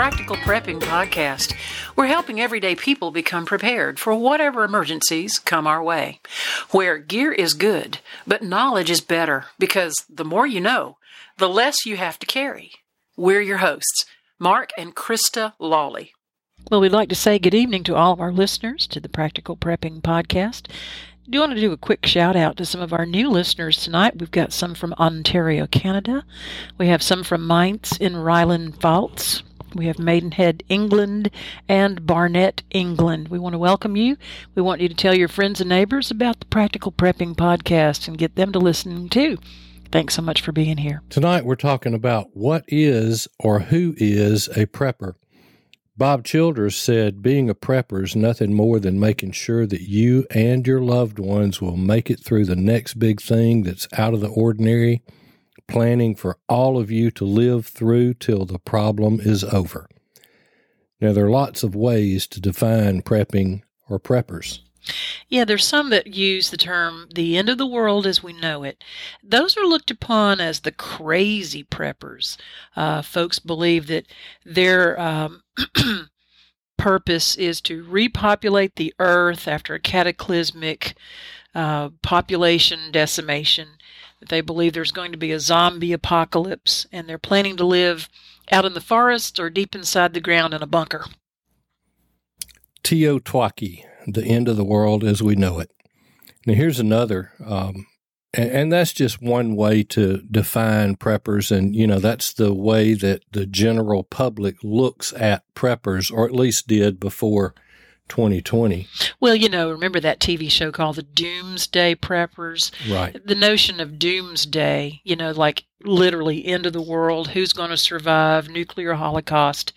Practical Prepping Podcast. We're helping everyday people become prepared for whatever emergencies come our way. Where gear is good, but knowledge is better because the more you know, the less you have to carry. We're your hosts, Mark and Krista Lawley. Well, we'd like to say good evening to all of our listeners to the Practical Prepping Podcast do you want to do a quick shout out to some of our new listeners tonight. We've got some from Ontario, Canada. We have some from Mainz in Ryland Pfalz. We have Maidenhead, England, and Barnet, England. We want to welcome you. We want you to tell your friends and neighbors about the Practical Prepping Podcast and get them to listen too. Thanks so much for being here. Tonight we're talking about what is or who is a prepper. Bob Childers said, Being a prepper is nothing more than making sure that you and your loved ones will make it through the next big thing that's out of the ordinary, planning for all of you to live through till the problem is over. Now, there are lots of ways to define prepping or preppers. Yeah, there's some that use the term the end of the world as we know it. Those are looked upon as the crazy preppers. Uh, folks believe that their um, purpose is to repopulate the earth after a cataclysmic uh, population decimation. They believe there's going to be a zombie apocalypse, and they're planning to live out in the forest or deep inside the ground in a bunker. TEOTWAWKI the end of the world as we know it. Now, here's another, um, and, and, that's just one way to define preppers. And, you know, that's the way that the general public looks at preppers, or at least did before 2020. Well, you know, remember that TV show called The Doomsday Preppers? Right. The notion of doomsday, you know, like literally end of the world, who's going to survive, nuclear holocaust,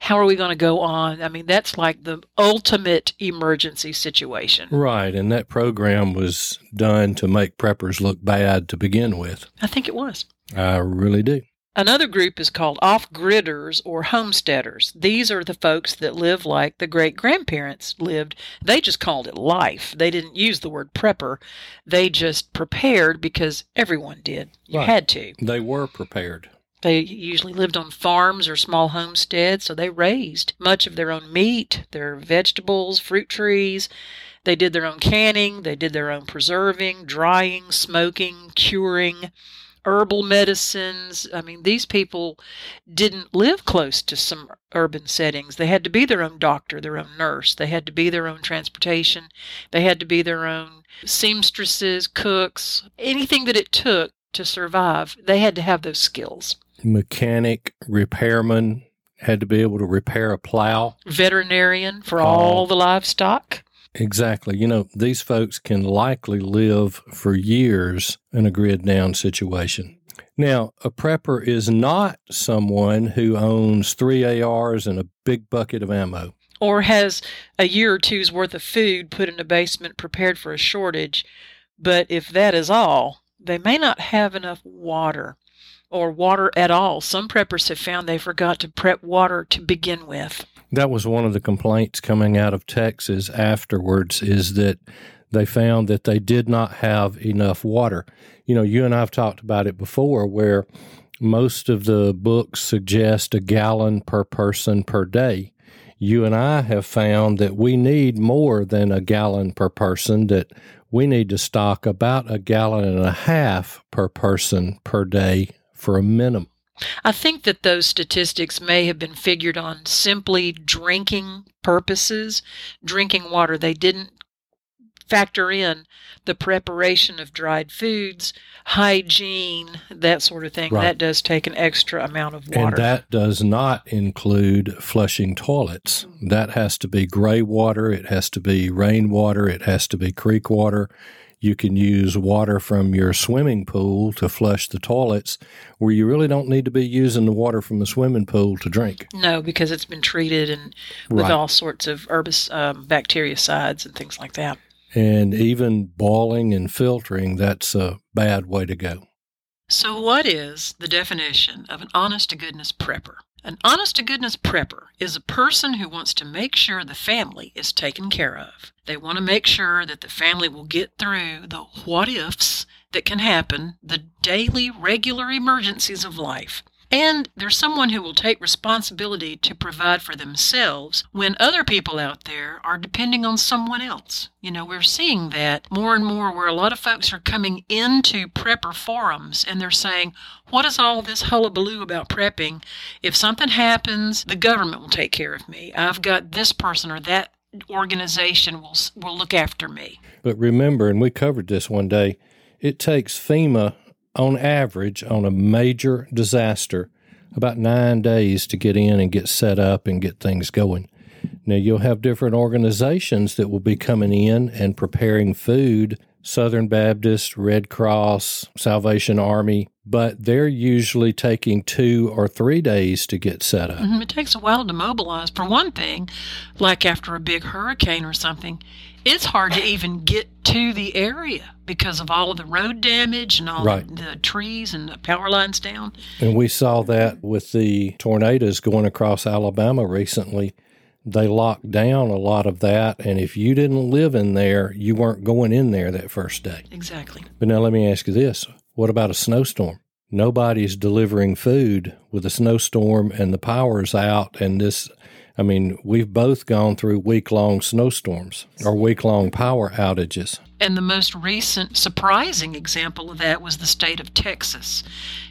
how are we going to go on? I mean, that's like the ultimate emergency situation. Right. And that program was done to make preppers look bad to begin with. I think it was. I really do. Another group is called off gridders or homesteaders. These are the folks that live like the great grandparents lived. They just called it life. They didn't use the word prepper. They just prepared because everyone did. You right. had to. They were prepared. They usually lived on farms or small homesteads, so they raised much of their own meat, their vegetables, fruit trees. They did their own canning, they did their own preserving, drying, smoking, curing herbal medicines. I mean, these people didn't live close to some urban settings. They had to be their own doctor, their own nurse. They had to be their own transportation. They had to be their own seamstresses, cooks, anything that it took to survive. They had to have those skills. Mechanic, repairman, had to be able to repair a plow. Veterinarian for all the livestock. Exactly. You know, these folks can likely live for years in a grid down situation. Now, a prepper is not someone who owns three ARs and a big bucket of ammo. Or has a year or two's worth of food put in a basement prepared for a shortage. But if that is all, they may not have enough water or water at all. Some preppers have found they forgot to prep water to begin with. That was one of the complaints coming out of Texas afterwards is that they found that they did not have enough water. You know, you and I have talked about it before where most of the books suggest a gallon per person per day. You and I have found that we need more than a gallon per person, that we need to stock about a gallon and a half per person per day for a minimum. I think that those statistics may have been figured on simply drinking purposes, drinking water. They didn't factor in the preparation of dried foods, hygiene, that sort of thing. Right. That does take an extra amount of water. And that does not include flushing toilets. Mm-hmm. That has to be gray water, it has to be rainwater, it has to be creek water. You can use water from your swimming pool to flush the toilets, where you really don't need to be using the water from the swimming pool to drink. No, because it's been treated and with right. all sorts of herbis, um, bactericides and things like that. And even boiling and filtering, that's a bad way to go. So, what is the definition of an honest to goodness prepper? An honest to goodness prepper is a person who wants to make sure the family is taken care of. They want to make sure that the family will get through the what ifs that can happen, the daily regular emergencies of life. And there's someone who will take responsibility to provide for themselves when other people out there are depending on someone else. You know, we're seeing that more and more where a lot of folks are coming into prepper forums and they're saying, What is all this hullabaloo about prepping? If something happens, the government will take care of me. I've got this person or that organization will will look after me. But remember, and we covered this one day, it takes FEMA on average on a major disaster about nine days to get in and get set up and get things going. Now, you'll have different organizations that will be coming in and preparing food Southern Baptist, Red Cross, Salvation Army, but they're usually taking two or three days to get set up. Mm-hmm. It takes a while to mobilize. For one thing, like after a big hurricane or something, it's hard to even get to the area because of all of the road damage and all right. the, the, trees and the power lines down. And we saw that with the tornadoes going across Alabama recently. They locked down a lot of that, and if you didn't live in there, you weren't going in there that first day. Exactly. But now let me ask you this what about a snowstorm? Nobody's delivering food with a snowstorm and the power's out, and this I mean, we've both gone through week long snowstorms or week long power outages. And the most recent surprising example of that was the state of Texas.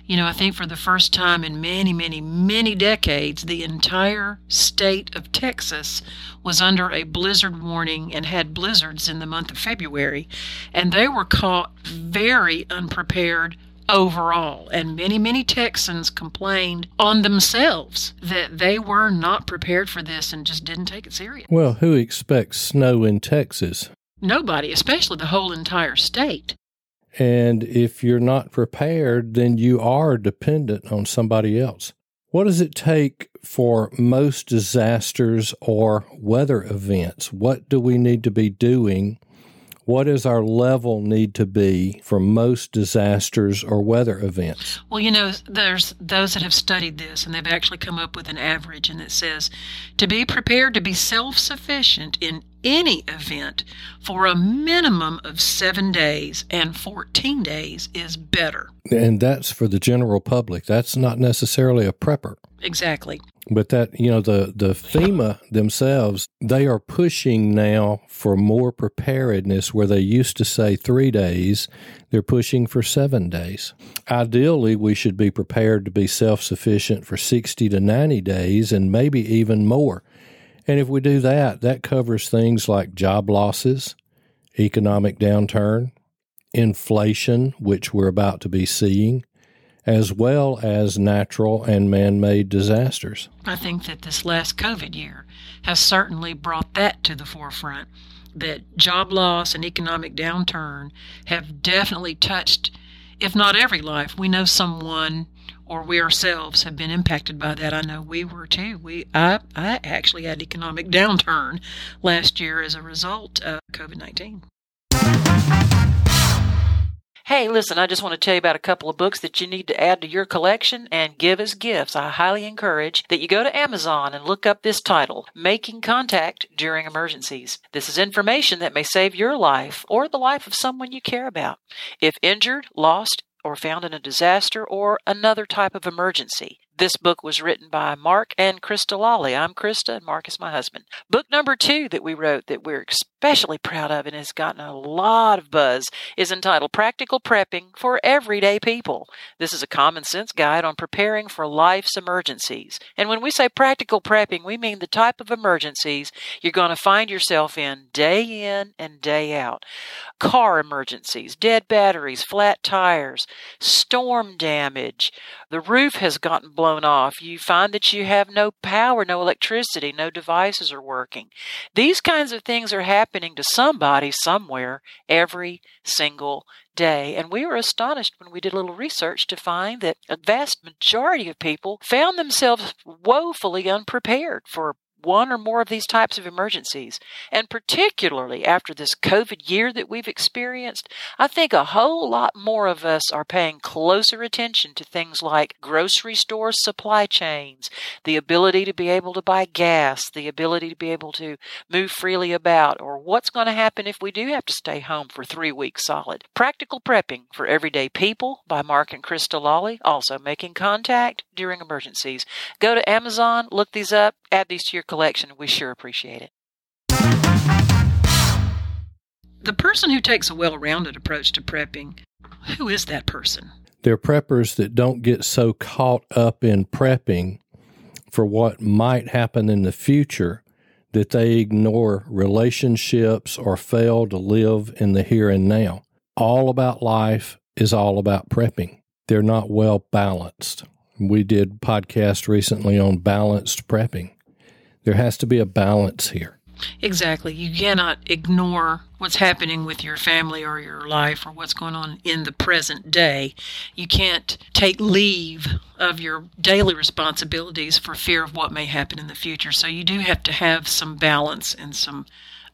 You know, I think for the first time in many, many, many decades, the entire state of Texas was under a blizzard warning and had blizzards in the month of February. And they were caught very unprepared overall. And many, many Texans complained on themselves that they were not prepared for this and just didn't take it serious. Well, who expects snow in Texas? Nobody, especially the whole entire state. And if you're not prepared, then you are dependent on somebody else. What does it take for most disasters or weather events? What do we need to be doing what does our level need to be for most disasters or weather events? Well, you know, there's those that have studied this and they've actually come up with an average, and it says to be prepared to be self sufficient in any event for a minimum of seven days and 14 days is better. And that's for the general public. That's not necessarily a prepper. Exactly. But that, you know, the, the FEMA themselves, they are pushing now for more preparedness where they used to say three days, they're pushing for seven days. Ideally, we should be prepared to be self sufficient for 60 to 90 days and maybe even more. And if we do that, that covers things like job losses, economic downturn, inflation, which we're about to be seeing, as well as natural and man made disasters. I think that this last COVID year has certainly brought that to the forefront. That job loss and economic downturn have definitely touched, if not every life, we know someone or we ourselves have been impacted by that. I know we were too. We I I actually had economic downturn last year as a result of COVID nineteen. Hey, listen, I just want to tell you about a couple of books that you need to add to your collection and give as gifts. I highly encourage that you go to Amazon and look up this title, Making Contact During Emergencies. This is information that may save your life or the life of someone you care about. If injured, lost, or found in a disaster or another type of emergency. This book was written by Mark and Krista Lawley. I'm Krista, and Mark is my husband. Book number two that we wrote that we're especially proud of and has gotten a lot of buzz is entitled Practical Prepping for Everyday People. This is a common sense guide on preparing for life's emergencies. And when we say practical prepping, we mean the type of emergencies you're going to find yourself in day in and day out. Car emergencies, dead batteries, flat tires, storm damage, the roof has gotten blown off. You find that you have no power, no electricity, no devices are working. These kinds of things are happening to somebody somewhere every single day. And we were astonished when we did a little research to find that a vast majority of people found themselves woefully unprepared for one or more of these types of emergencies. And particularly after this COVID year that we've experienced, I think a whole lot more of us are paying closer attention to things like grocery store supply chains, the ability to be able to buy gas, the ability to be able to move freely about, or what's going to happen if we do have to stay home for three weeks solid. Practical Prepping for Everyday People by Mark and Krista Lawley, also making contact during emergencies. Go to Amazon, look these up, add these to your collection. We sure appreciate it. The person who takes a well rounded approach to prepping, who is that person? They're preppers that don't get so caught up in prepping for what might happen in the future that they ignore relationships or fail to live in the here and now. All about life is all about prepping. They're not well balanced. We did podcast recently on balanced prepping. There has to be a balance here. Exactly. You cannot ignore what's happening with your family or your life or what's going on in the present day. You can't take leave of your daily responsibilities for fear of what may happen in the future. So you do have to have some balance and some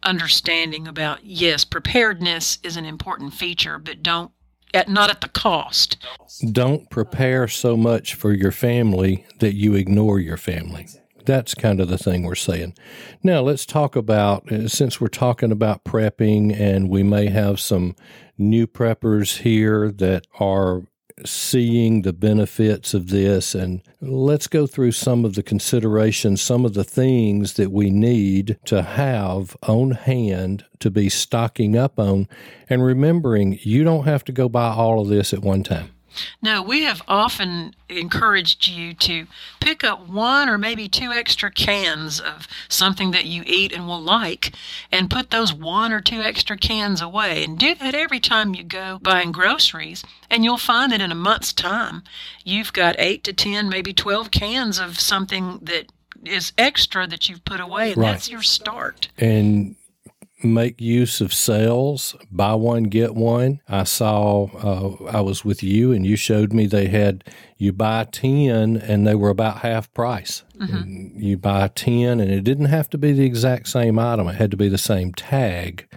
understanding about yes, preparedness is an important feature, but don't at not at the cost. Don't prepare so much for your family that you ignore your family. That's kind of the thing we're saying. Now, let's talk about uh, since we're talking about prepping and we may have some new preppers here that are seeing the benefits of this and let's go through some of the considerations some of the things that we need to have on hand to be stocking up on and remembering you don't have to go buy all of this at one time no, we have often encouraged you to pick up one or maybe two extra cans of something that you eat and will like and put those one or two extra cans away. And do that every time you go buying groceries. And you'll find that in a month's time, you've got eight to 10, maybe 12 cans of something that is extra that you've put away. And Right. that's your start. and make use of sales buy one get one. I saw uh, i was with you and you showed me they had you buy 10 and they were about half price. And you buy 10 and it didn't have to be the exact same item. It had to be the same tag.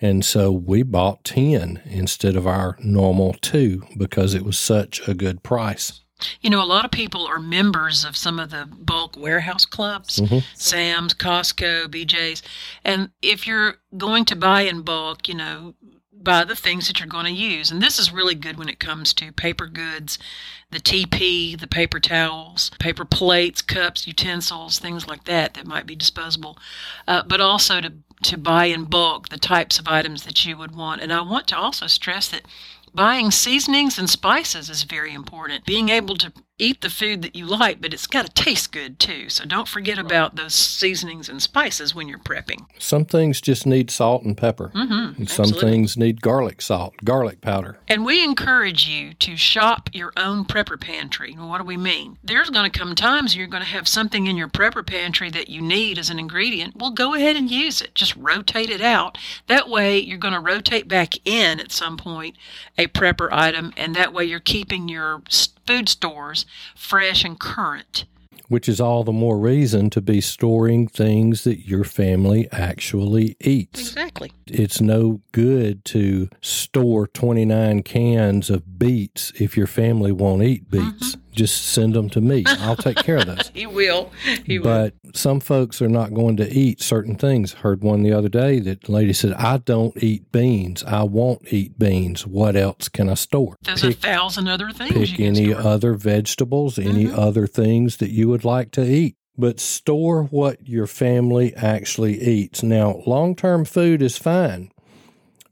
And so we bought 10 instead of our normal 2 because it was such a good price You know, a lot of people are members of some of the bulk warehouse clubs, Sam's, Costco, BJ's. And if you're going to buy in bulk, you know, buy the things that you're going to use. And this is really good when it comes to paper goods, the TP, the paper towels, paper plates, cups, utensils, things like that that might be disposable. Uh, but also to, to buy in bulk the types of items that you would want. And I want to also stress that Buying seasonings and spices is very important. Being able to eat the food that you like, but it's got to taste good too. So don't forget about those seasonings and spices when you're prepping. some things just need salt and pepper Mm-hmm. and some absolutely. things need garlic salt garlic powder And we encourage you to shop your own prepper pantry. What do we mean? There's going to come times you're going to have something in your prepper pantry that you need as an ingredient. Well, go ahead and use it. Just rotate it out. That way, you're going to rotate back in at some point a prepper item, and that way, you're keeping your s- food stores fresh and current. which is all the more reason to be storing things that your family actually eats. Exactly. It's no good to store 29 cans of beets if your family won't eat mm-hmm. beets. Just send them to me. I'll take care of those. He will. He will. But some folks are not going to eat certain things. Heard one the other day that the lady said, I don't eat beans. I won't eat beans. What else can I store? There's a thousand other things pick any store. other vegetables, any mm-hmm. other things that you would like to eat. But store what your family actually eats. Now, long term food is fine,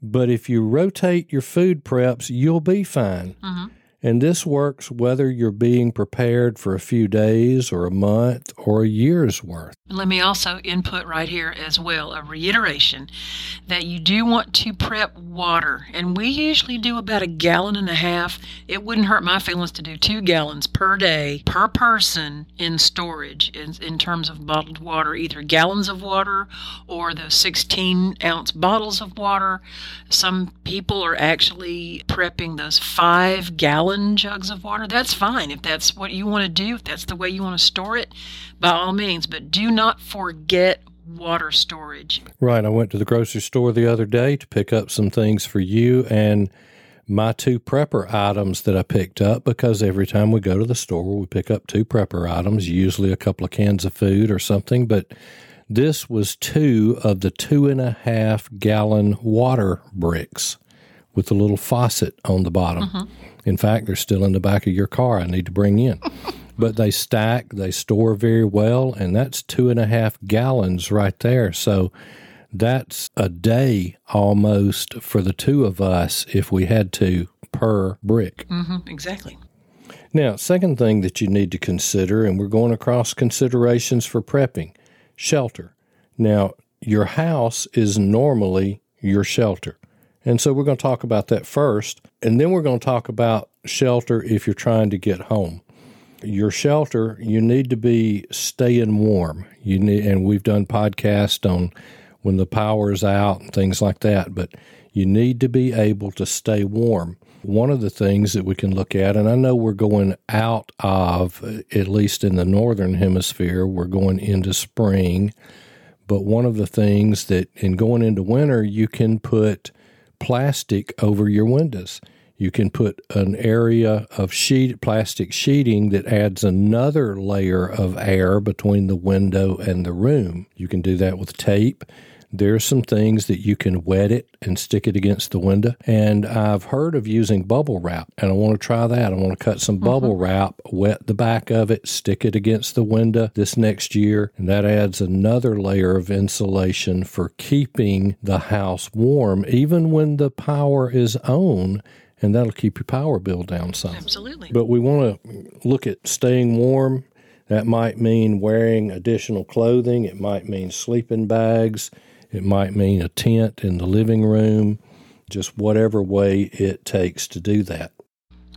but if you rotate your food preps, you'll be fine. Mhm. And this works whether you're being prepared for a few days or a month or a year's worth. Let me also input right here as well a reiteration that you do want to prep water. And we usually do about a gallon and a half. It wouldn't hurt my feelings to do two gallons per day per person in storage in, in terms of bottled water, either gallons of water or those 16 ounce bottles of water. Some people are actually prepping those five gallon gallon jugs of water, that's fine. If that's what you want to do, if that's the way you want to store it, by all means. But do not forget water storage. Right. I went to the grocery store the other day to pick up some things for you and my two prepper items that I picked up because every time we go to the store, we pick up two prepper items, usually a couple of cans of food or something. But this was two of the two and a half gallon water bricks with a little faucet on the bottom. Mm-hmm. In fact, they're still in the back of your car. I need to bring in. but they stack, they store very well, and that's two and a half gallons right there. So that's a day almost for the two of us if we had to per brick. Mm-hmm, exactly. Now, second thing that you need to consider, and we're going across considerations for prepping shelter. Now, your house is normally your shelter. And so we're going to talk about that first. And then we're going to talk about shelter if you're trying to get home. Your shelter, you need to be staying warm. You need, and we've done podcasts on when the power is out and things like that, but you need to be able to stay warm. One of the things that we can look at, and I know we're going out of, at least in the northern hemisphere, we're going into spring. But one of the things that in going into winter, you can put plastic over your windows. You can put an area of sheet plastic sheeting that adds another layer of air between the window and the room. You can do that with tape. There's some things that you can wet it and stick it against the window. And I've heard of using bubble wrap, and I want to try that. I want to cut some mm-hmm. bubble wrap, wet the back of it, stick it against the window this next year, and that adds another layer of insulation for keeping the house warm, even when the power is on and that'll keep your power bill down some. Absolutely. But we want to look at staying warm. That might mean wearing additional clothing. It might mean sleeping bags. It might mean a tent in the living room, just whatever way it takes to do that.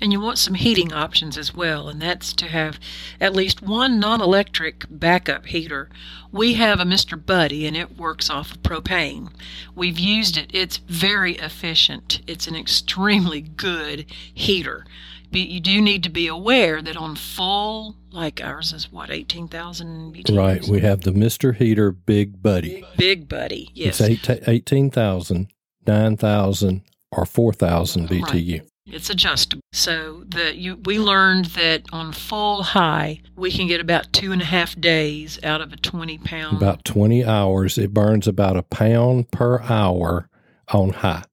And you want some heating options as well, and that's to have at least one non electric backup heater. We have a Mr. Buddy, and it works off of propane. We've used it, it's very efficient. It's an extremely good heater. But you do need to be aware that on full, like ours is what, 18,000 BTUs? Right. We have the Mr. Heater Big Buddy. Big Buddy, yes. It's 18,000, 9,000, or 4,000 BTU. Right. It's adjustable. So the you we learned that on full high we can get about two and a half days out of a twenty pound. About twenty hours. It burns about a pound per hour on high.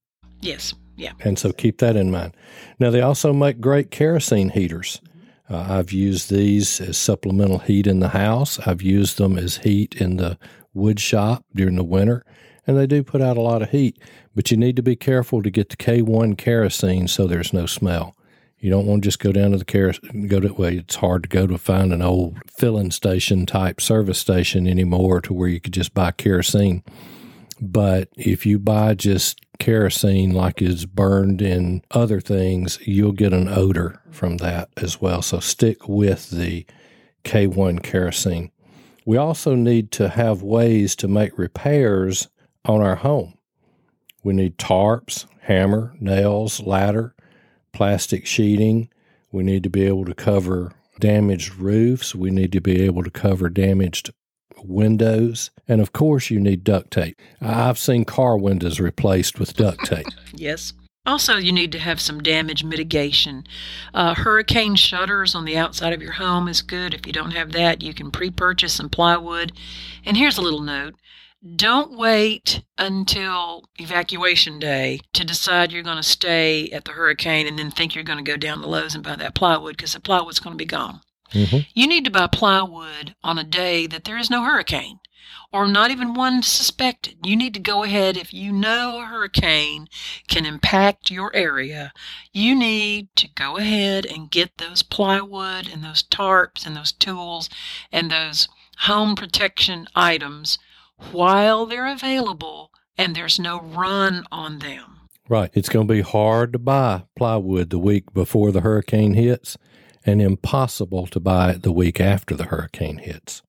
Yes. Yeah. And so keep that in mind. Now they also make great kerosene heaters. Uh, I've used these as supplemental heat in the house. I've used them as heat in the wood shop during the winter and they do put out a lot of heat. But you need to be careful to get the K1 kerosene so there's no smell. You don't want to just go down to the kerosene, go to, well, it's hard to go to find an old filling station type service station anymore to where you could just buy kerosene. But if you buy just kerosene like is burned in other things, you'll get an odor from that as well. So stick with the K1 kerosene. We also need to have ways to make repairs on our home. We need tarps, hammer, nails, ladder, plastic sheeting. We need to be able to cover damaged roofs. We need to be able to cover damaged windows. And of course, you need duct tape. I've seen car windows replaced with duct tape. yes. Also, you need to have some damage mitigation. Uh, hurricane shutters on the outside of your home is good. If you don't have that, you can pre purchase some plywood. And here's a little note don't wait until evacuation day to decide you're going to stay at the hurricane and then think you're going to go down the Lowe's and buy that plywood because the plywood's going to be gone. Mm-hmm. You need to buy plywood on a day that there is no hurricane or not even one suspected. You need to go ahead if you know a hurricane can impact your area. You need to go ahead and get those plywood and those tarps and those tools and those home protection items while they're available and there's no run on them. Right. It's going to be hard to buy plywood the week before the hurricane hits and impossible to buy it the week after the hurricane hits.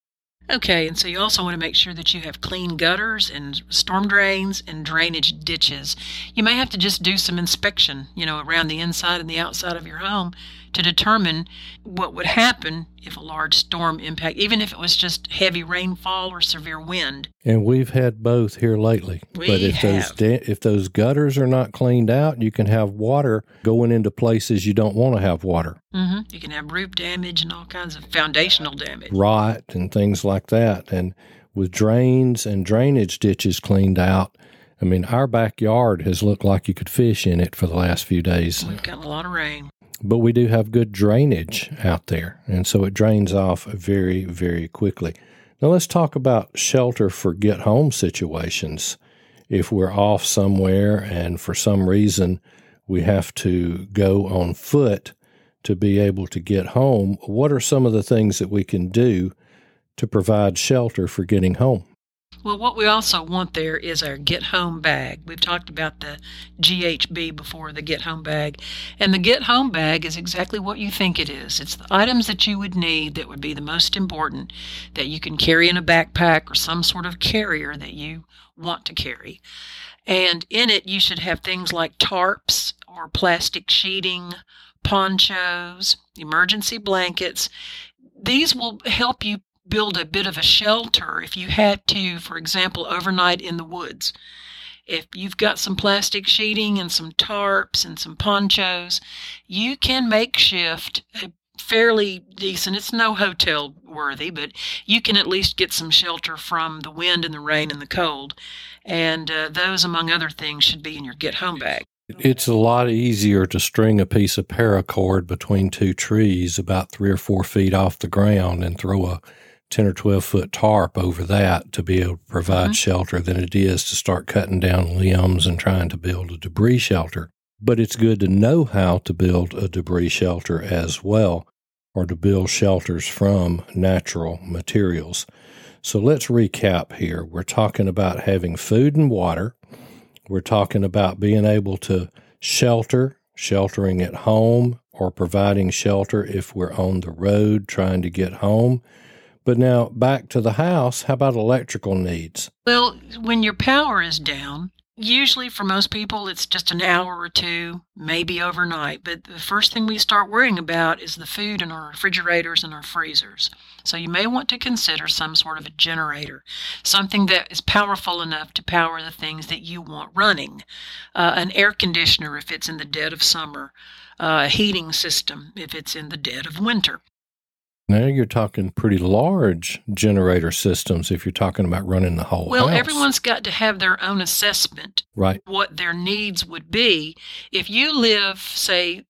Okay, and so you also want to make sure that you have clean gutters and storm drains and drainage ditches. You may have to just do some inspection, you know, around the inside and the outside of your home to determine what would happen if a large storm impact, even if it was just heavy rainfall or severe wind. And we've had both here lately. We but if those have. da- if those gutters are not cleaned out, you can have water going into places you don't want to have water, Mm-hmm. You can have roof damage and all kinds of foundational damage. rot and things like that. And with drains and drainage ditches cleaned out, I mean, our backyard has looked like you could fish in it for the last few days. We've gotten a lot of rain. But we do have good drainage out there, and so it drains off very, very quickly. Now, let's talk about shelter for get home situations. If we're off somewhere and for some reason we have to go on foot to be able to get home, what are some of the things that we can do to provide shelter for getting home? Well, what we also want there is our get home bag. We've talked about the GHB before, the get home bag. And the get home bag is exactly what you think it is. It's the items that you would need that would be the most important that you can carry in a backpack or some sort of carrier that you want to carry. And in it, you should have things like tarps or plastic sheeting, ponchos, emergency blankets. These will help you build a bit of a shelter if you had to, for example, overnight in the woods. If you've got some plastic sheeting and some tarps and some ponchos, you can makeshift a fairly decent, it's no hotel worthy, but you can at least get some shelter from the wind and the rain and the cold. And uh, those, among other things, should be in your get home bag. It's a lot easier to string a piece of paracord between two trees about three or four feet off the ground and throw a 10 or 12 foot tarp over that to be able to provide Mhm. shelter than it is to start cutting down limbs and trying to build a debris shelter. But it's good to know how to build a debris shelter as well, or to build shelters from natural materials. So let's recap here. We're talking about having food and water. We're talking about being able to shelter, sheltering at home, or providing shelter if we're on the road trying to get home. But now back to the house, how about electrical needs? Well, when your power is down, usually for most people it's just an hour or two, maybe overnight. But the first thing we start worrying about is the food in our refrigerators and our freezers. So you may want to consider some sort of a generator, something that is powerful enough to power the things that you want running. Uh, an air conditioner if it's in the dead of summer, uh, a heating system if it's in the dead of winter. Now you're talking pretty large generator systems if you're talking about running the whole Well, house. everyone's got to have their own assessment right. what their needs would be. If you live, say,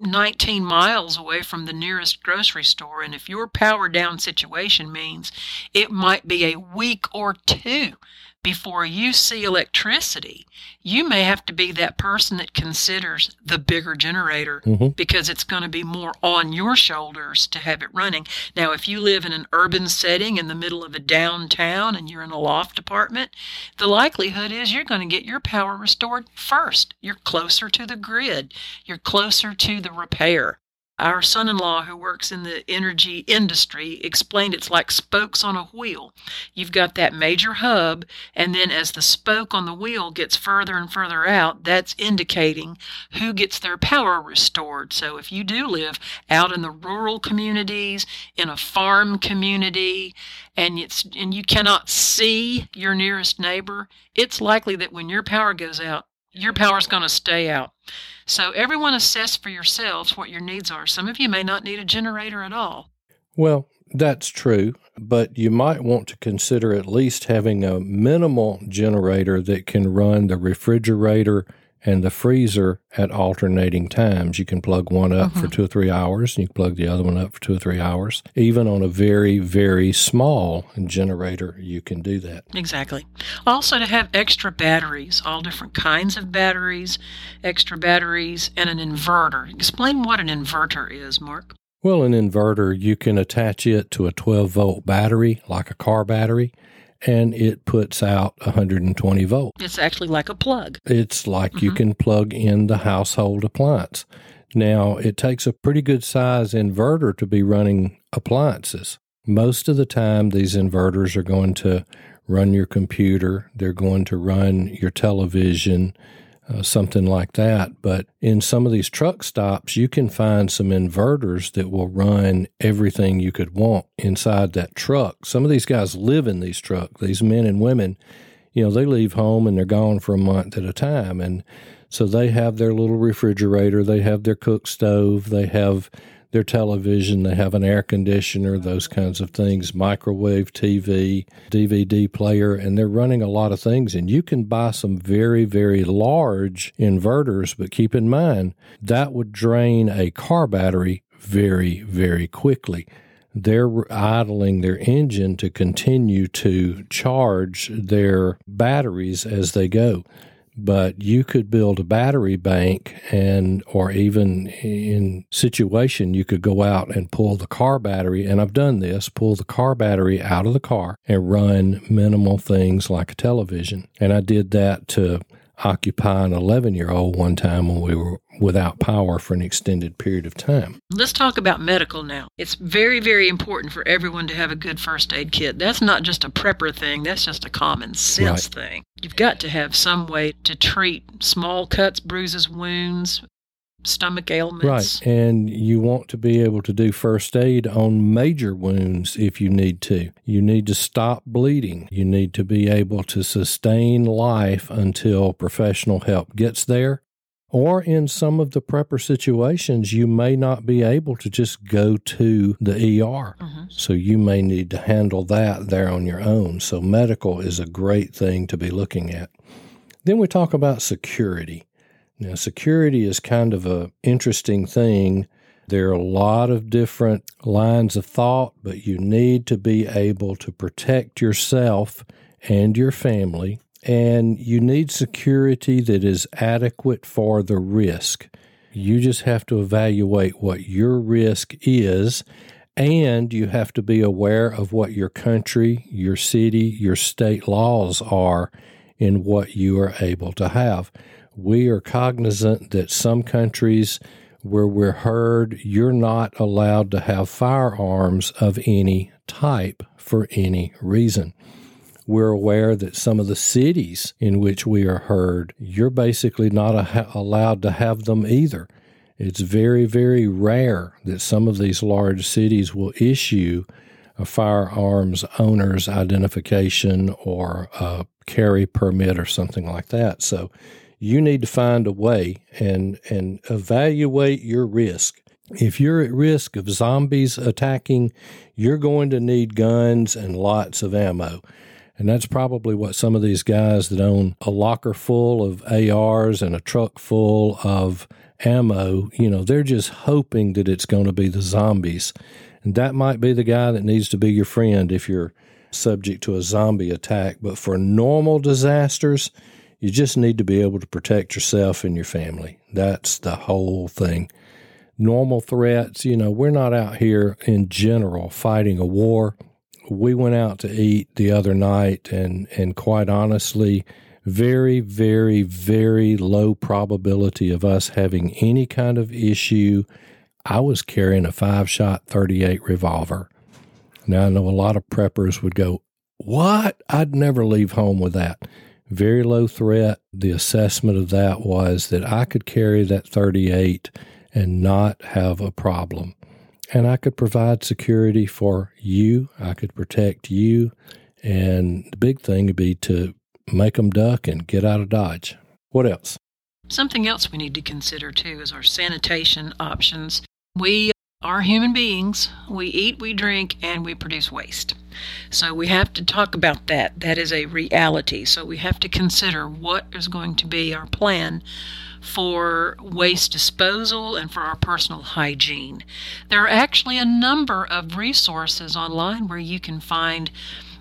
19 miles away from the nearest grocery store, and if your power down situation means it might be a week or two before you see electricity, you may have to be that person that considers the bigger generator hmm because it's going to be more on your shoulders to have it running. Now, if you live in an urban setting in the middle of a downtown and you're in a loft apartment, the likelihood is you're going to get your power restored first. You're closer to the grid, you're closer to the repair. Our son in law, who works in the energy industry, explained it's like spokes on a wheel. You've got that major hub, and then as the spoke on the wheel gets further and further out, that's indicating who gets their power restored. So if you do live out in the rural communities, in a farm community, and it's and you cannot see your nearest neighbor, it's likely that when your power goes out, your power's going to stay out. So everyone assess for yourselves what your needs are. Some of you may not need a generator at all. Well, that's true, but you might want to consider at least having a minimal generator that can run the refrigerator and the freezer at alternating times. You can plug one up for Mhm. two or three hours, and you can plug the other one up for two or three hours. Even on a very, very small generator, you can do that. Exactly. Also, to have extra batteries, all different kinds of batteries, extra batteries, and an inverter. Explain what an inverter is, Mark. Well, an inverter, you can attach it to a 12 volt battery, like a car battery, and it puts out 120 volts. It's actually like a plug. It's like you Mhm. can plug in the household appliance. Now, it takes a pretty good size inverter to be running appliances. Most of the time, these inverters are going to run your computer, they're going to run your television, uh, something like that. But in some of these truck stops, you can find some inverters that will run everything you could want inside that truck. Some of these guys live in these trucks, these men and women. You know, they leave home and they're gone for a month at a time. And so they have their little refrigerator, they have their cook stove, they have their television, they have an air conditioner, those kinds of things, microwave TV, DVD player, and they're running a lot of things. And you can buy some very, very large inverters, but keep in mind that would drain a car battery very, very quickly. They're idling their engine to continue to charge their batteries as they go but you could build a battery bank and or even in situation you could go out and pull the car battery and I've done this pull the car battery out of the car and run minimal things like a television. And I did that to occupy an 11 year old one time when we were without power for an extended period of time. Let's talk about medical now. It's very, very important for everyone to have a good first aid kit. That's not just a prepper thing, that's just a common sense right. thing. You've got to have some way to treat small cuts, bruises, wounds, stomach ailments. Right. And you want to be able to do first aid on major wounds if you need to. You need to stop bleeding. You need to be able to sustain life until professional help gets there. Or in some of the prepper situations, you may not be able to just go to the ER. Mm-hmm. So you may need to handle that there on your own. So medical is a great thing to be looking at. Then we talk about security. Now, security is kind of a interesting thing. There are a lot of different lines of thought, but you need to be able to protect yourself and your family, and you need security that is adequate for the risk. You just have to evaluate what your risk is, and you have to be aware of what your country, your city, your state laws are in what you are able to have we are cognizant that some countries where we're heard, you're not allowed to have firearms of any type for any reason. We're aware that some of the cities in which we are heard, you're basically not a- allowed to have them either. It's very, very rare that some of these large cities will issue a firearms owner's identification or a carry permit or something like that. So you need to find a way and and evaluate your risk. If you're at risk of zombies attacking, you're going to need guns and lots of ammo. And that's probably what some of these guys that own a locker full of ARs and a truck full of ammo, you know, they're just hoping that it's going to be the zombies. And that might be the guy that needs to be your friend if you're subject to a zombie attack. But for normal disasters, you just need to be able to protect yourself and your family. That's the whole thing. Normal threats, you know, we're not out here in general fighting a war. We went out to eat the other night, and, and quite honestly, very, very, very low probability of us having any kind of issue. I was carrying a five shot 38 revolver. Now, I know a lot of preppers would go, What? I'd never leave home with that very low threat. The assessment of that was that I could carry that 38 and not have a problem. And I could provide security for you, I could protect you. And the big thing would be to make them duck and get out of Dodge. What else? Something else we need to consider too is our sanitation options. We are human beings. We eat, we drink, and we produce waste. So we have to talk about that. That is a reality. So we have to consider what is going to be our plan for waste disposal and for our personal hygiene. There are actually a number of resources online where you can find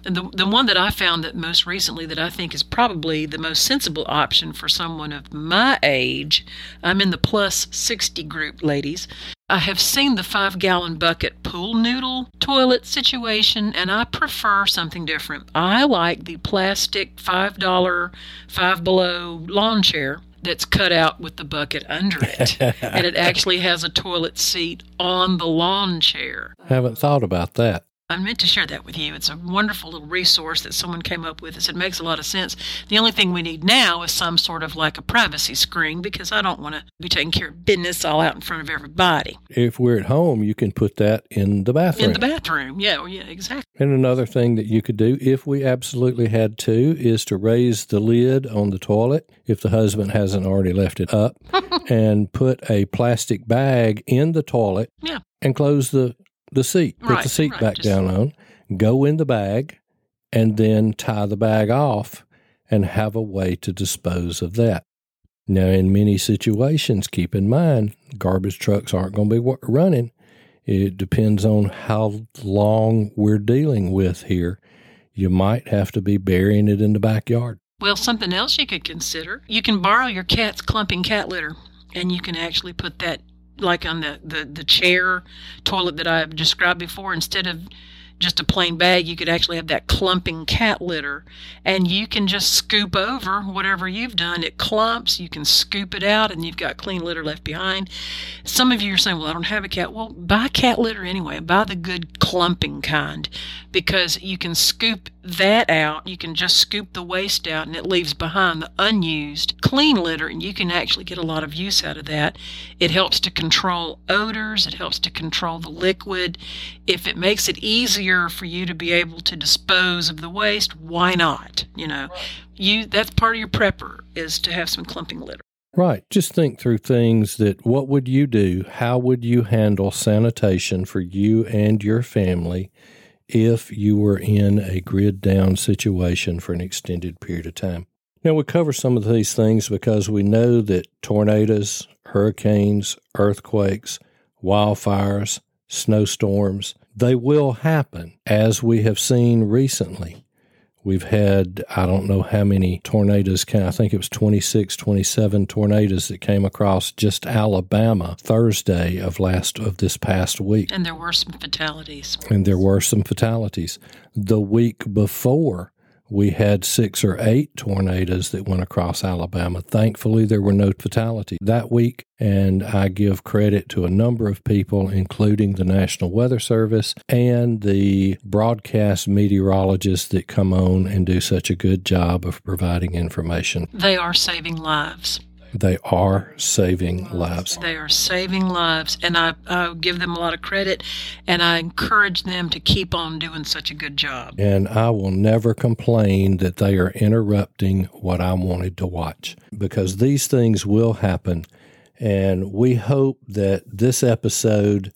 the, the one that I found that most recently that I think is probably the most sensible option for someone of my age, I'm in the plus 60 group, ladies. I have seen the five gallon bucket pool noodle toilet situation, and I prefer something different. I like the plastic $5, five below lawn chair that's cut out with the bucket under it. and it actually has a toilet seat on the lawn chair. Haven't thought about that. I meant to share that with you. It's a wonderful little resource that someone came up with. It makes a lot of sense. The only thing we need now is some sort of like a privacy screen because I don't want to be taking care of business all out in front of everybody. If we're at home, you can put that in the bathroom. In the bathroom, yeah, oh, yeah, exactly. And another thing that you could do, if we absolutely had to, is to raise the lid on the toilet if the husband hasn't already left it up and put a plastic bag in the toilet yeah. and close the the seat, put right, the seat right, back down on, go in the bag, and then tie the bag off and have a way to dispose of that. Now, in many situations, keep in mind garbage trucks aren't going to be running. It depends on how long we're dealing with here. You might have to be burying it in the backyard. Well, something else you could consider you can borrow your cat's clumping cat litter and you can actually put that like on the, the, the chair toilet that I've described before, instead of just a plain bag, you could actually have that clumping cat litter and you can just scoop over whatever you've done. It clumps, you can scoop it out, and you've got clean litter left behind. Some of you are saying, Well, I don't have a cat. Well, buy cat litter anyway. Buy the good clumping kind because you can scoop that out. You can just scoop the waste out, and it leaves behind the unused clean litter, and you can actually get a lot of use out of that. It helps to control odors, it helps to control the liquid. If it makes it easier for you to be able to dispose of the waste, why not? You know, you that's part of your prepper is to have some clumping litter. Right. Just think through things that what would you do? How would you handle sanitation for you and your family if you were in a grid down situation for an extended period of time? Now, we cover some of these things because we know that tornadoes, hurricanes, earthquakes, wildfires, snowstorms, they will happen, as we have seen recently. We've had, I don't know how many tornadoes, I think it was 26, 27 tornadoes that came across just Alabama Thursday of last, of this past week. And there were some fatalities. And there were some fatalities. The week before, we had six or eight tornadoes that went across Alabama. Thankfully, there were no fatalities that week, and I give credit to a number of people, including the National Weather Service and the broadcast meteorologists that come on and do such a good job of providing information. They are saving lives. They are saving lives. They are saving lives, and I, I give them a lot of credit, and I encourage them to keep on doing such a good job. And I will never complain that they are interrupting what I wanted to watch because these things will happen. And we hope that this episode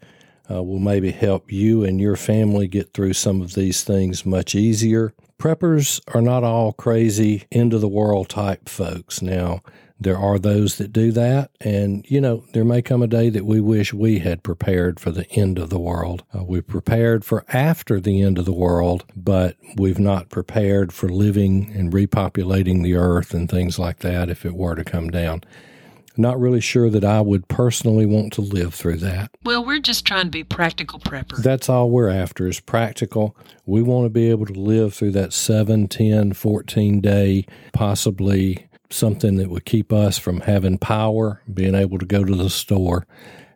uh, will maybe help you and your family get through some of these things much easier. Preppers are not all crazy, end of the world type folks. Now, there are those that do that. And, you know, there may come a day that we wish we had prepared for the end of the world. Uh, we prepared for after the end of the world, but we've not prepared for living and repopulating the earth and things like that if it were to come down. Not really sure that I would personally want to live through that. Well, we're just trying to be practical preppers. That's all we're after is practical. We want to be able to live through that 7, 10, 14 day, possibly something that would keep us from having power, being able to go to the store.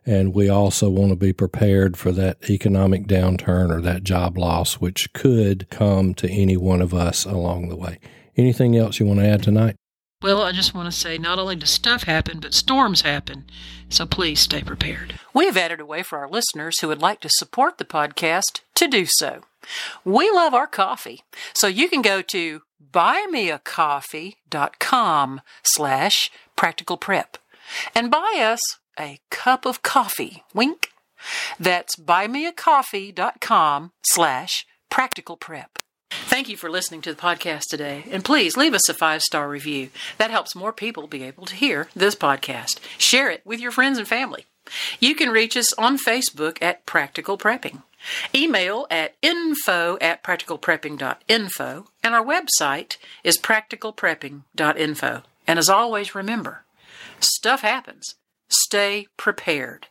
And we also want to be prepared for that economic downturn or that job loss, which could come to any one of us along the way. Anything else you want to add tonight? Well, I just want to say not only does stuff happen, but storms happen. So please stay prepared. We have added a way for our listeners who would like to support the podcast to do so. We love our coffee, so you can go to buymeacoffee.com slash practical prep and buy us a cup of coffee. Wink. That's buymeacoffee.com slash practical prep. Thank you for listening to the podcast today, and please leave us a five star review. That helps more people be able to hear this podcast. Share it with your friends and family. You can reach us on Facebook at Practical Prepping, email at info at practicalprepping.info, and our website is practicalprepping.info. And as always, remember stuff happens. Stay prepared.